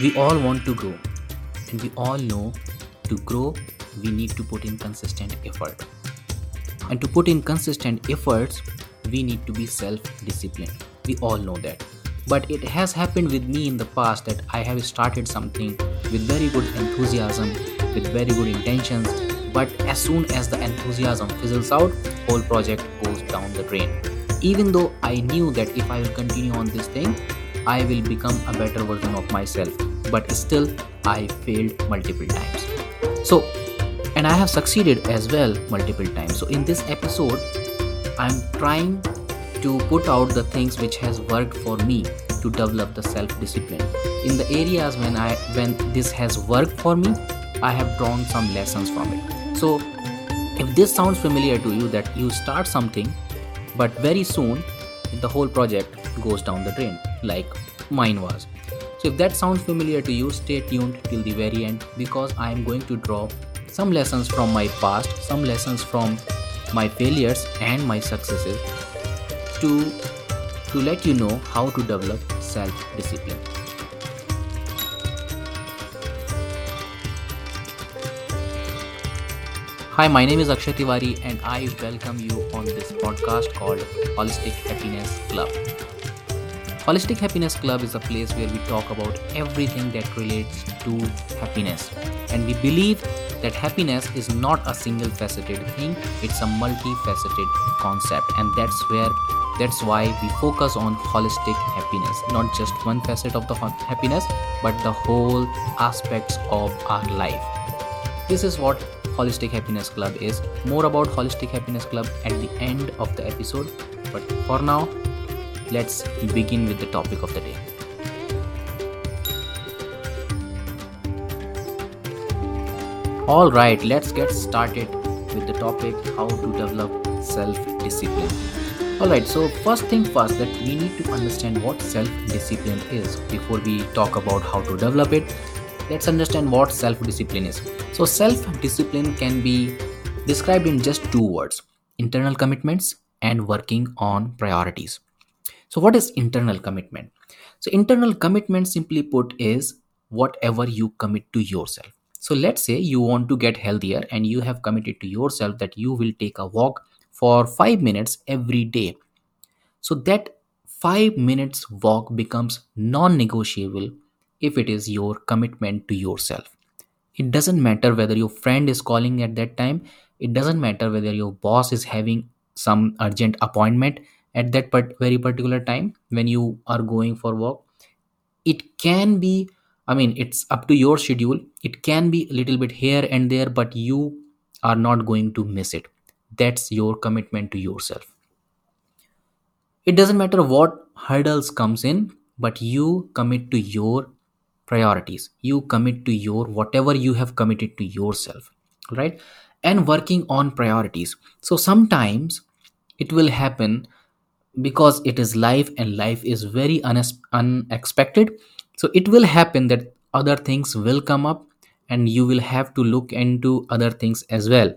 We all want to grow, and we all know to grow, we need to put in consistent effort. And to put in consistent efforts, we need to be self disciplined. We all know that. But it has happened with me in the past that I have started something with very good enthusiasm, with very good intentions, but as soon as the enthusiasm fizzles out, whole project goes down the drain. Even though I knew that if I will continue on this thing, I will become a better version of myself. But still, I failed multiple times. So, and I have succeeded as well multiple times. So, in this episode, I'm trying to put out the things which has worked for me to develop the self discipline in the areas when i when this has worked for me i have drawn some lessons from it so if this sounds familiar to you that you start something but very soon the whole project goes down the drain like mine was so if that sounds familiar to you stay tuned till the very end because i am going to draw some lessons from my past some lessons from my failures and my successes to to let you know how to develop self discipline. Hi, my name is Akshay Tiwari and I welcome you on this podcast called Holistic Happiness Club. Holistic Happiness Club is a place where we talk about everything that relates to happiness. And we believe that happiness is not a single faceted thing, it's a multifaceted concept. And that's where that's why we focus on holistic happiness, not just one facet of the happiness, but the whole aspects of our life. This is what Holistic Happiness Club is. More about Holistic Happiness Club at the end of the episode. But for now, let's begin with the topic of the day. All right, let's get started with the topic how to develop self discipline. Alright, so first thing first that we need to understand what self-discipline is before we talk about how to develop it. Let's understand what self-discipline is. So self-discipline can be described in just two words: internal commitments and working on priorities. So what is internal commitment? So internal commitment simply put is whatever you commit to yourself. So let's say you want to get healthier and you have committed to yourself that you will take a walk for 5 minutes every day. So that 5 minutes walk becomes non negotiable if it is your commitment to yourself. It doesn't matter whether your friend is calling at that time, it doesn't matter whether your boss is having some urgent appointment at that very particular time when you are going for work. It can be, I mean, it's up to your schedule. It can be a little bit here and there, but you are not going to miss it. That's your commitment to yourself. It doesn't matter what hurdles comes in but you commit to your priorities. You commit to your whatever you have committed to yourself right? And working on priorities. So sometimes it will happen because it is life and life is very unexpected. So it will happen that other things will come up and you will have to look into other things as well.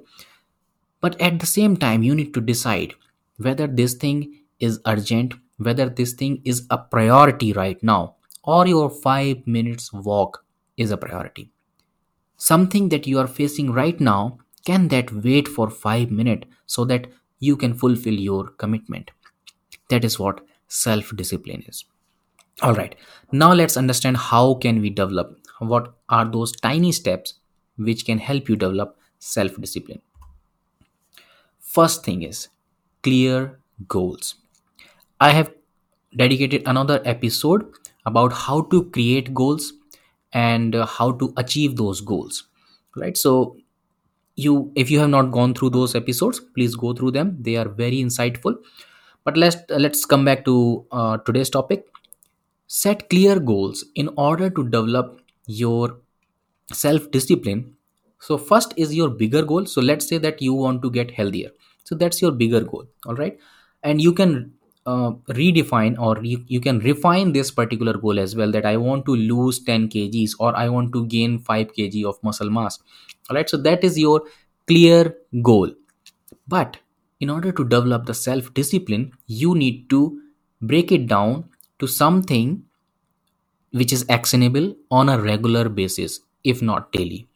But at the same time you need to decide whether this thing is urgent whether this thing is a priority right now or your 5 minutes walk is a priority. Something that you are facing right now can that wait for 5 minutes so that you can fulfill your commitment that is what self discipline is. All right. Now let's understand how can we develop what are those tiny steps which can help you develop self discipline First thing is clear goals. I have dedicated another episode about how to create goals and how to achieve those goals. Right? So you if you have not gone through those episodes please go through them. They are very insightful but let's let's come back to uh, today's topic. Set clear goals in order to develop your self discipline so first is your bigger goal. So let's say that you want to get healthier. So that's your bigger goal. All right? And you can uh, redefine or you, you can refine this particular goal as well that i want to lose 10 kgs or i want to gain 5 kg of muscle mass. All right? So that is your clear goal. But in order to develop the self discipline you need to break it down to something which is actionable on a regular basis if not daily.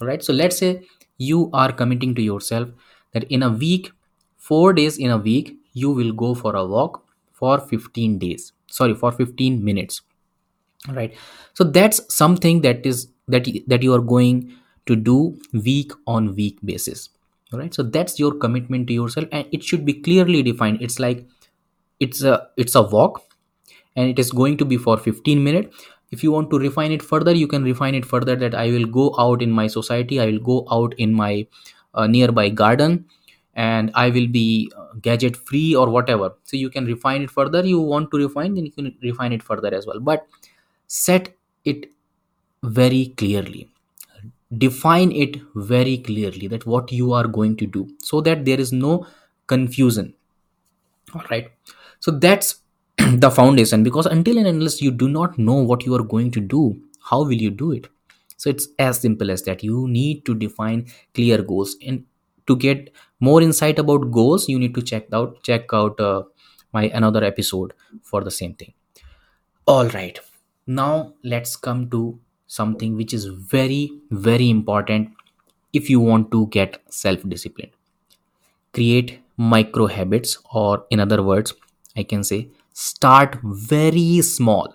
All right so let's say you are committing to yourself that in a week 4 days in a week you will go for a walk for 15 days. Sorry for 15 minutes. All right so that's something that is that that you are going to do week on week basis all right so that's your commitment to yourself and it should be clearly defined. It's like it's a it's a walk and it is going to be for 15 minutes if you want to refine it further you can refine it further that i will go out in my society i will go out in my uh, nearby garden and i will be uh, gadget free or whatever. So you can refine it further. You want to refine then you can refine it further as well. But set it very clearly define it very clearly that what you are going to do so that there is no confusion. All right. So that's the foundation because until and unless you do not know what you are going to do how will you do it? So it's as simple as that. You need to define clear goals. And to get more insight about goals you need to check out check out uh, my another episode for the same thing. All right. Now let's come to something which is very very important if you want to get self discipline create micro habits or in other words i can say start very small.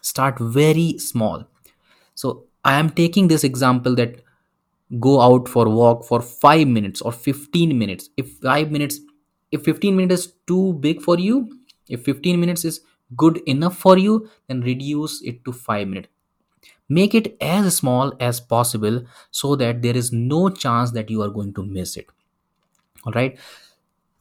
Start very small. So i am taking this example that go out for walk for 5 minutes or 15 minutes. If 5 minutes if 15 minutes is too big for you if 15 minutes is good enough for you then reduce it to 5 minutes make it as small as possible so that there is no chance that you are going to miss it. All right?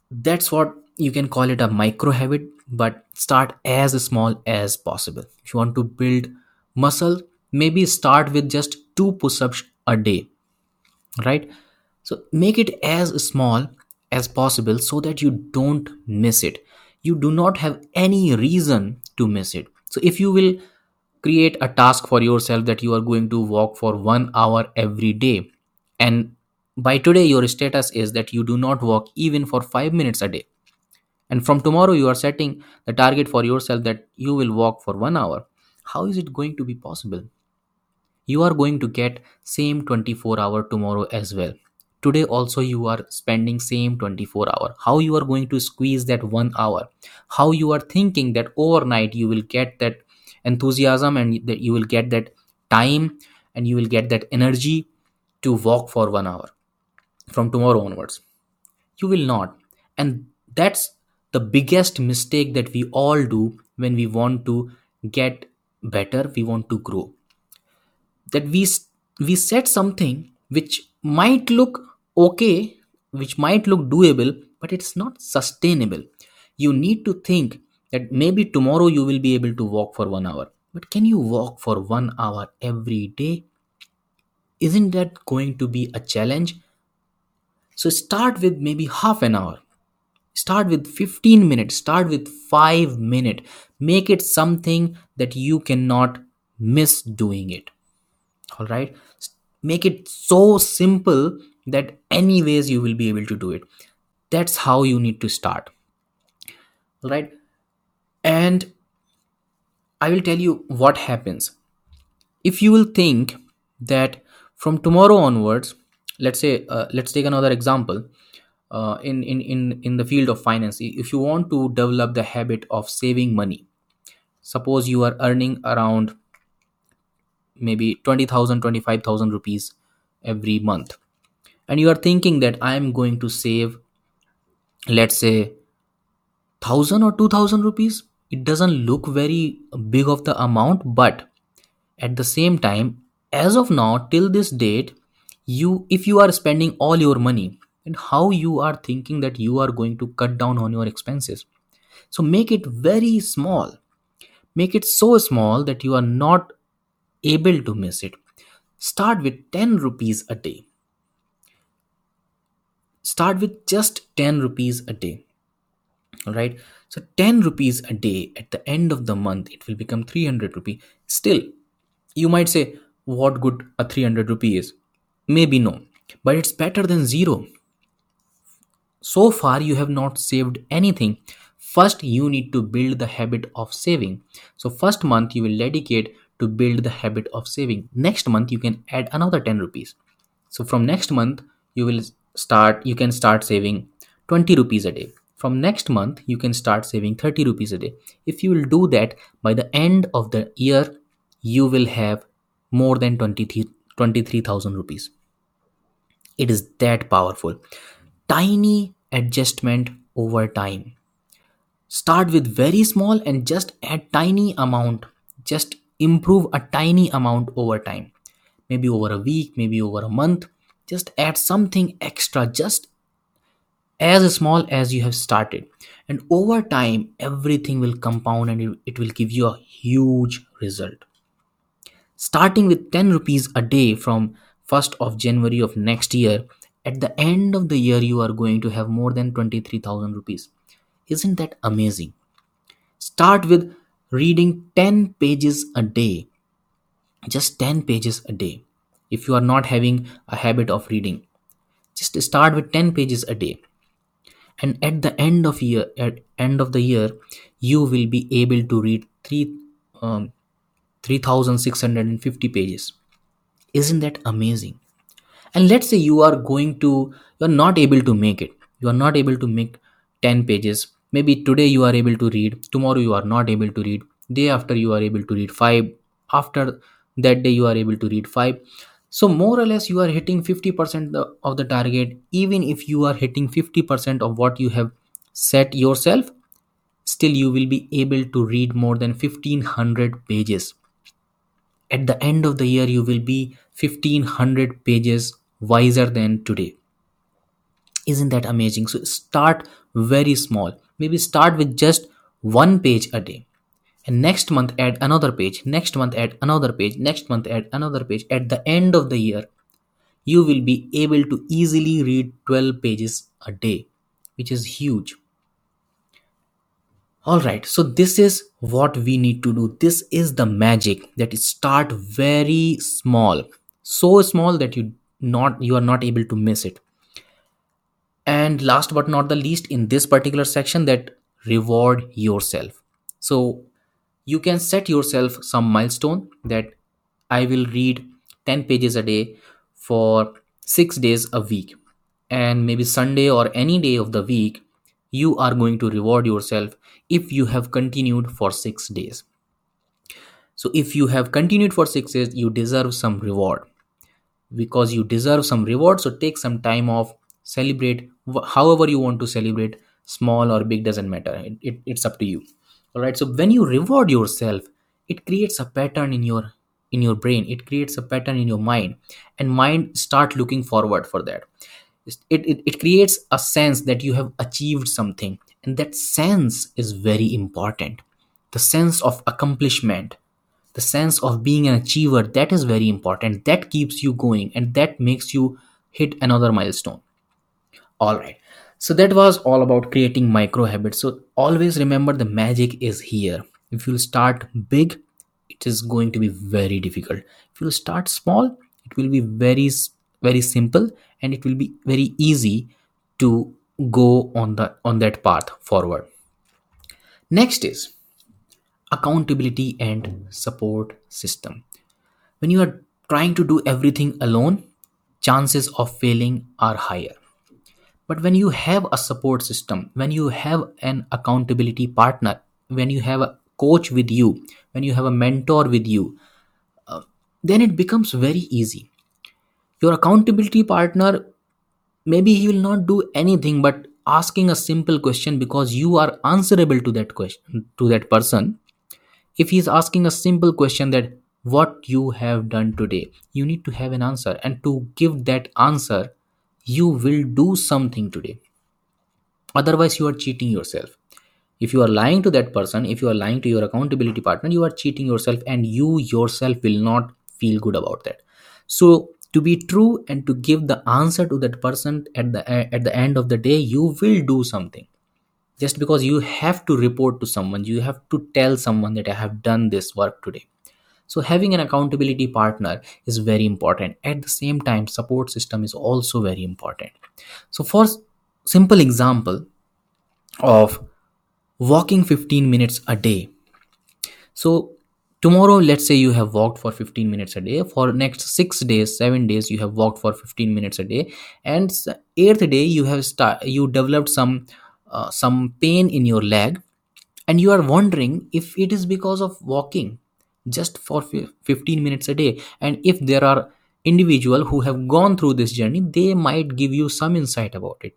That's what you can call it a micro habit but start as small as possible. If you want to build muscle maybe start with just two push-ups a day. Right? So make it as small as possible so that you don't miss it. You do not have any reason to miss it. So if you will create a task for yourself that you are going to walk for 1 hour every day. And by today your status is that you do not walk even for 5 minutes a day. And from tomorrow you are setting the target for yourself that you will walk for 1 hour. How is it going to be possible? You are going to get same 24 hour tomorrow as well. Today also you are spending same 24 hour. How you are going to squeeze that 1 hour? How you are thinking that overnight you will get that enthusiasm and that you will get that time and you will get that energy to walk for 1 hour from tomorrow onwards. You will not. And that's the biggest mistake that we all do when we want to get better we want to grow. That we we set something which might look okay which might look doable but it's not sustainable. You need to think that maybe tomorrow you will be able to walk for 1 hour. But can you walk for 1 hour every day? Isn't that going to be a challenge? So start with maybe half an hour. Start with 15 minutes. Start with 5 minutes make it something that you cannot miss doing it. All right? Make it so simple that anyways you will be able to do it. That's how you need to start. All right and i will tell you what happens. If you will think that from tomorrow onwards let's say uh, let's take another example uh, in, in in in the field of finance if you want to develop the habit of saving money suppose you are earning around maybe 20000 25000 rupees every month and you are thinking that i am going to save let's say 1000 or 2000 rupees it doesn't look very big of the amount but at the same time as of now till this date you if you are spending all your money and how you are thinking that you are going to cut down on your expenses? So make it very small. Make it so small that you are not able to miss it. Start with 10 rupees a day. Start with just 10 rupees a day right so 10 rupees a day at the end of the month it will become 300 rupee. Still you might say what good a 300 rupee is? Maybe no. But it's better than zero. So far you have not saved anything. First you need to build the habit of saving. So first month you will dedicate to build the habit of saving. Next month you can add another 10 rupees. So from next month you will start you can start saving 20 rupees a day from next month you can start saving 30 rupees a day. If you will do that by the end of the year you will have more than 23000 rupees. It is that powerful. Tiny adjustment over time. Start with very small and just add tiny amount. Just improve a tiny amount over time. Maybe over a week maybe over a month. Just add something extra just as small as you have started. And over time everything will compound and it- will give you a huge result. Starting with 10 rupees a day from 1st of january of next year at the end of the year you are going to have more than 23000 rupees. Isn't that amazing? Start with reading 10 pages a day. Just 10 pages a day. If you are not having a habit of reading just start with 10 pages a day and at the end of year at end of the year you will be able to read 3 um, 3650 pages. Isn't that amazing? And let's say you are going to you're not able to make it. You are not able to make 10 pages. Maybe today you are able to read tomorrow you are not able to read. Day after you are able to read 5 after that day you are able to read 5 so more or less you are hitting 50% the- of the target even if you are hitting 50% of what you have set yourself still you will be able to read more than 1500 pages. At the end of the year you will be 1500 pages wiser than today. Isn't that amazing? So start very small. Maybe start with just one page a day and next month add another page next month add another page next month add another page. At the end of the year you will be able to easily read 12 pages a day which is huge. All right so this is what we need to do. This is the magic that is start very small so small that you not you are not able to miss it. And last but not the least in this particular section that reward yourself. So you can set yourself some milestone that i will read 10 pages a day for 6 days a week. And maybe sunday or any day of the week you are going to reward yourself if you have continued for 6 days. So if you have continued for 6 days you deserve some reward. Because you deserve some reward so take some time off celebrate however you want to celebrate small or big doesn't matter. It, it, it's up to you all right so when you reward yourself it creates a pattern in your in your brain. It creates a pattern in your mind. And mind start looking forward for that. It, it, it creates a sense that you have achieved something. And that sense is very important. The sense of accomplishment the sense of being an achiever that is very important. That keeps you going and that makes you hit another milestone. All right so that was all about creating micro habits. So always remember the magic is here. If you start big it is going to be very difficult. If you start small it will be very very simple and it will be very easy to go on the on that path forward. Next is accountability and support system. When you are trying to do everything alone chances of failing are higher but when you have a support system when you have an accountability partner when you have a coach with you when you have a mentor with you uh, then it becomes very easy. Your accountability partner maybe he will not do anything but asking a simple question because you are answerable to that question to that person. If he is asking a simple question that what you have done today you need to have an answer. And to give that answer you will do something today. Otherwise you are cheating yourself. If you are lying to that person if you are lying to your accountability partner you are cheating yourself and you yourself will not feel good about that. So to be true and to give the answer to that person at the at the end of the day you will do something. Just because you have to report to someone you have to tell someone that i have done this work today so having an accountability partner is very important. At the same time support system is also very important. So for simple example of walking 15 minutes a day. So tomorrow let's say you have walked for 15 minutes a day. For next 6 days 7 days you have walked for 15 minutes a day. And eighth day you have start you developed some uh, some pain in your leg. And you are wondering if it is because of walking just for 15 minutes a day. And if there are individual who have gone through this journey they might give you some insight about it.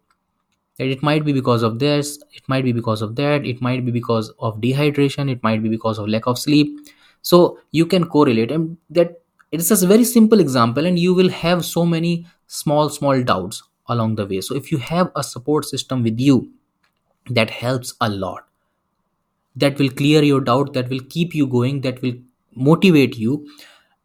That it might be because of this it might be because of that it might be because of dehydration it might be because of lack of sleep. So you can correlate. And that it's a very simple example and you will have so many small small doubts along the way. So if you have a support system with you that helps a lot. That will clear your doubt that will keep you going that will motivate you.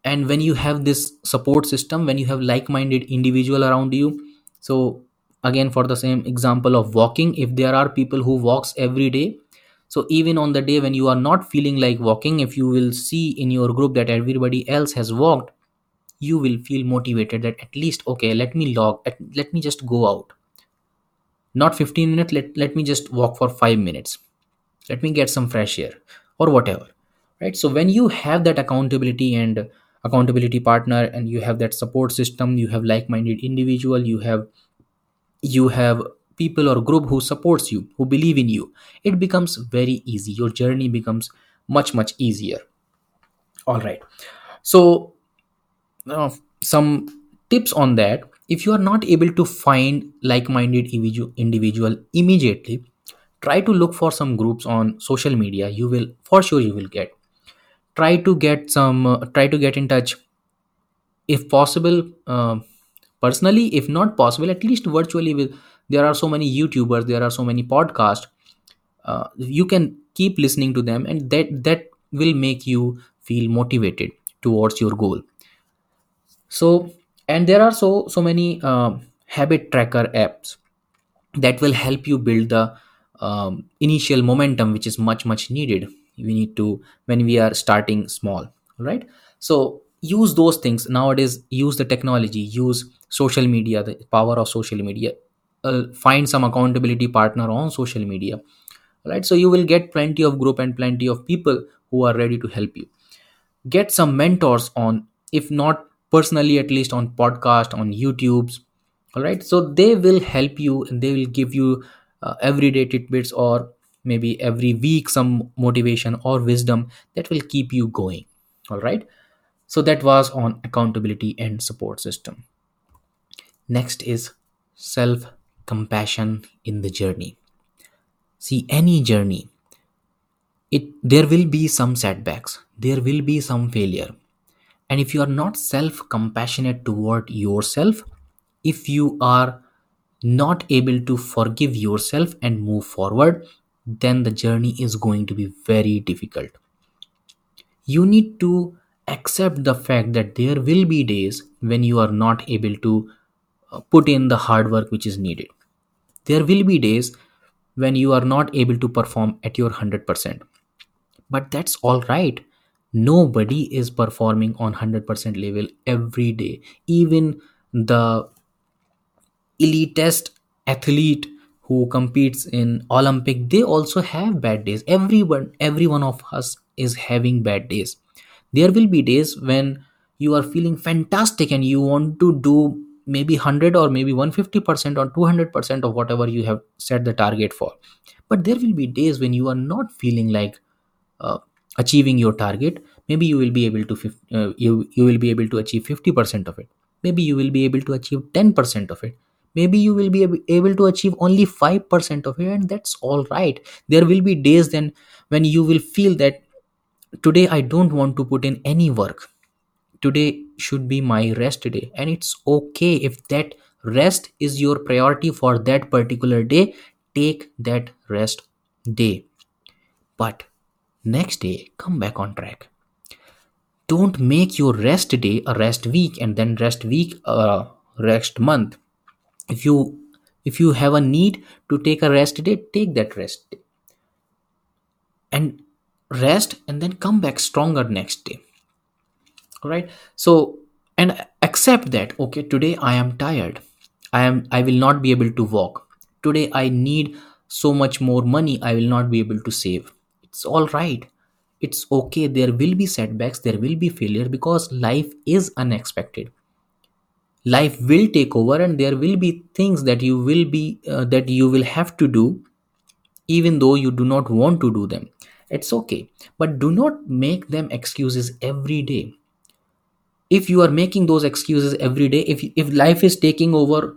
And when you have this support system when you have like-minded individual around you so again for the same example of walking if there are people who walks every day so even on the day when you are not feeling like walking if you will see in your group that everybody else has walked you will feel motivated that at least okay let me log let me just go out. Not 15 minutes let, let me just walk for 5 minutes. Let me get some fresh air or whatever right? So when you have that accountability and accountability partner and you have that support system you have like-minded individual you have you have people or group who supports you who believe in you it becomes very easy. Your journey becomes much much easier. All right. So uh, some tips on that. If you are not able to find like-minded individual immediately try to look for some groups on social media. You will for sure you will get try to get some uh, try to get in touch if possible uh, personally if not possible at least virtually with there are so many youtubers there are so many podcasts uh, you can keep listening to them and that that will make you feel motivated towards your goal. So and there are so so many uh, habit tracker apps that will help you build the um, initial momentum which is much much needed we need to when we are starting small right so use those things. Nowadays use the technology use social media the power of social media. Uh, find some accountability partner on social media right so you will get plenty of group and plenty of people who are ready to help you. Get some mentors on if not personally at least on podcast on youtubes all right so they will help you and they will give you uh, everyday tidbits or maybe every week some motivation or wisdom that will keep you going. All right? So that was on accountability and support system. Next is self compassion in the journey. See any journey it there will be some setbacks there will be some failure. And if you are not self compassionate toward yourself if you are not able to forgive yourself and move forward then the journey is going to be very difficult. You need to accept the fact that there will be days when you are not able to uh, put in the hard work which is needed. There will be days when you are not able to perform at your 100% but that's all right. Nobody is performing on 100% level every day. Even the elitist athlete who competes in olympic they also have bad days. Everyone every one of us is having bad days. There will be days when you are feeling fantastic and you want to do maybe 100 or maybe 150% or 200% of whatever you have set the target for. But there will be days when you are not feeling like uh, achieving your target. Maybe you will be able to uh, you you will be able to achieve 50% of it. Maybe you will be able to achieve 10% of it maybe you will be able to achieve only 5% of it and that's all right. There will be days then when you will feel that today i don't want to put in any work. Today should be my rest day and it's okay. If that rest is your priority for that particular day take that rest day. But next day come back on track. Don't make your rest day a rest week and then rest week a rest month if you if you have a need to take a rest day take that rest day. And rest and then come back stronger next day. All right so and accept that okay today i am tired. I am i will not be able to walk. Today i need so much more money i will not be able to save. It's all right it's okay. There will be setbacks. There will be failure because life is unexpected life will take over and there will be things that you will be uh, that you will have to do even though you do not want to do them. It's okay. But do not make them excuses every day. If you are making those excuses every day if if life is taking over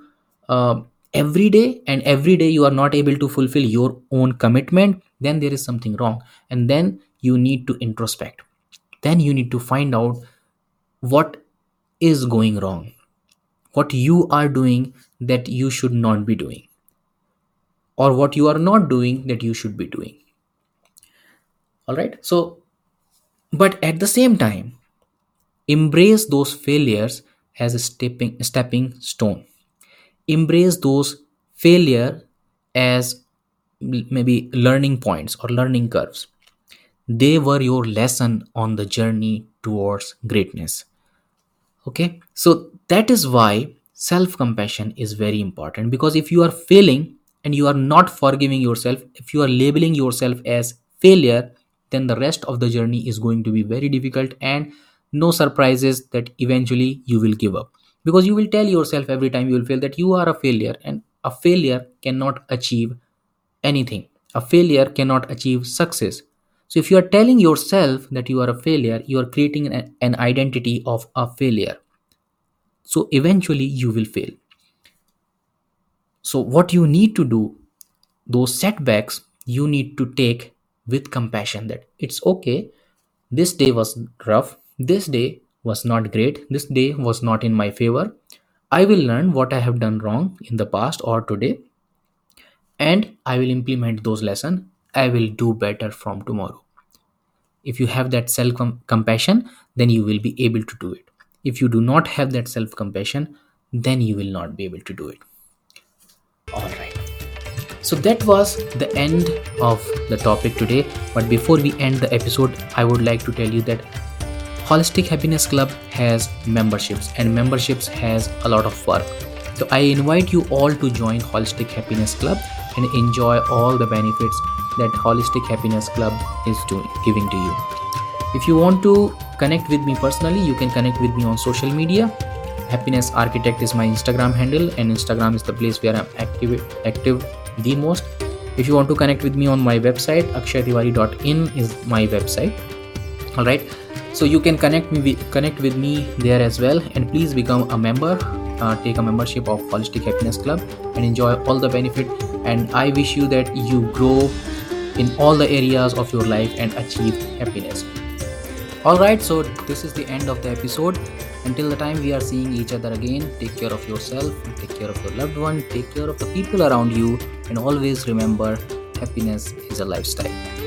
uh, every day and every day you are not able to fulfill your own commitment then there is something wrong. And then you need to introspect. Then you need to find out what is going wrong what you are doing that you should not be doing or what you are not doing that you should be doing. All right? So but at the same time embrace those failures as a stepping stepping stone. Embrace those failure as maybe learning points or learning curves. They were your lesson on the journey towards greatness okay? So that is why self compassion is very important because if you are failing and you are not forgiving yourself if you are labeling yourself as failure then the rest of the journey is going to be very difficult and no surprises that eventually you will give up. Because you will tell yourself every time you will fail that you are a failure and a failure cannot achieve anything. A failure cannot achieve success so if you are telling yourself that you are a failure you are creating an, an identity of a failure. So eventually you will fail. So what you need to do those setbacks you need to take with compassion that it's okay this day was rough this day was not great this day was not in my favor. I will learn what i have done wrong in the past or today and i will implement those lessons i will do better from tomorrow. If you have that self compassion then you will be able to do it. If you do not have that self compassion then you will not be able to do it. All right. So that was the end of the topic today. But before we end the episode i would like to tell you that holistic happiness club has memberships and memberships has a lot of work. So i invite you all to join holistic happiness club and enjoy all the benefits that holistic happiness club is doing giving to you. If you want to connect with me personally you can connect with me on social media. Happiness architect is my instagram handle and instagram is the place where i'm active active the most. If you want to connect with me on my website akshaytiwari.in is my website. All right so you can connect me connect with me there as well and please become a member. Uh, take a membership of holistic happiness club and enjoy all the benefit. And i wish you that you grow in all the areas of your life and achieve happiness. All right so this is the end of the episode. Until the time we are seeing each other again. Take care of yourself take care of your loved one take care of the people around you and always remember happiness is a lifestyle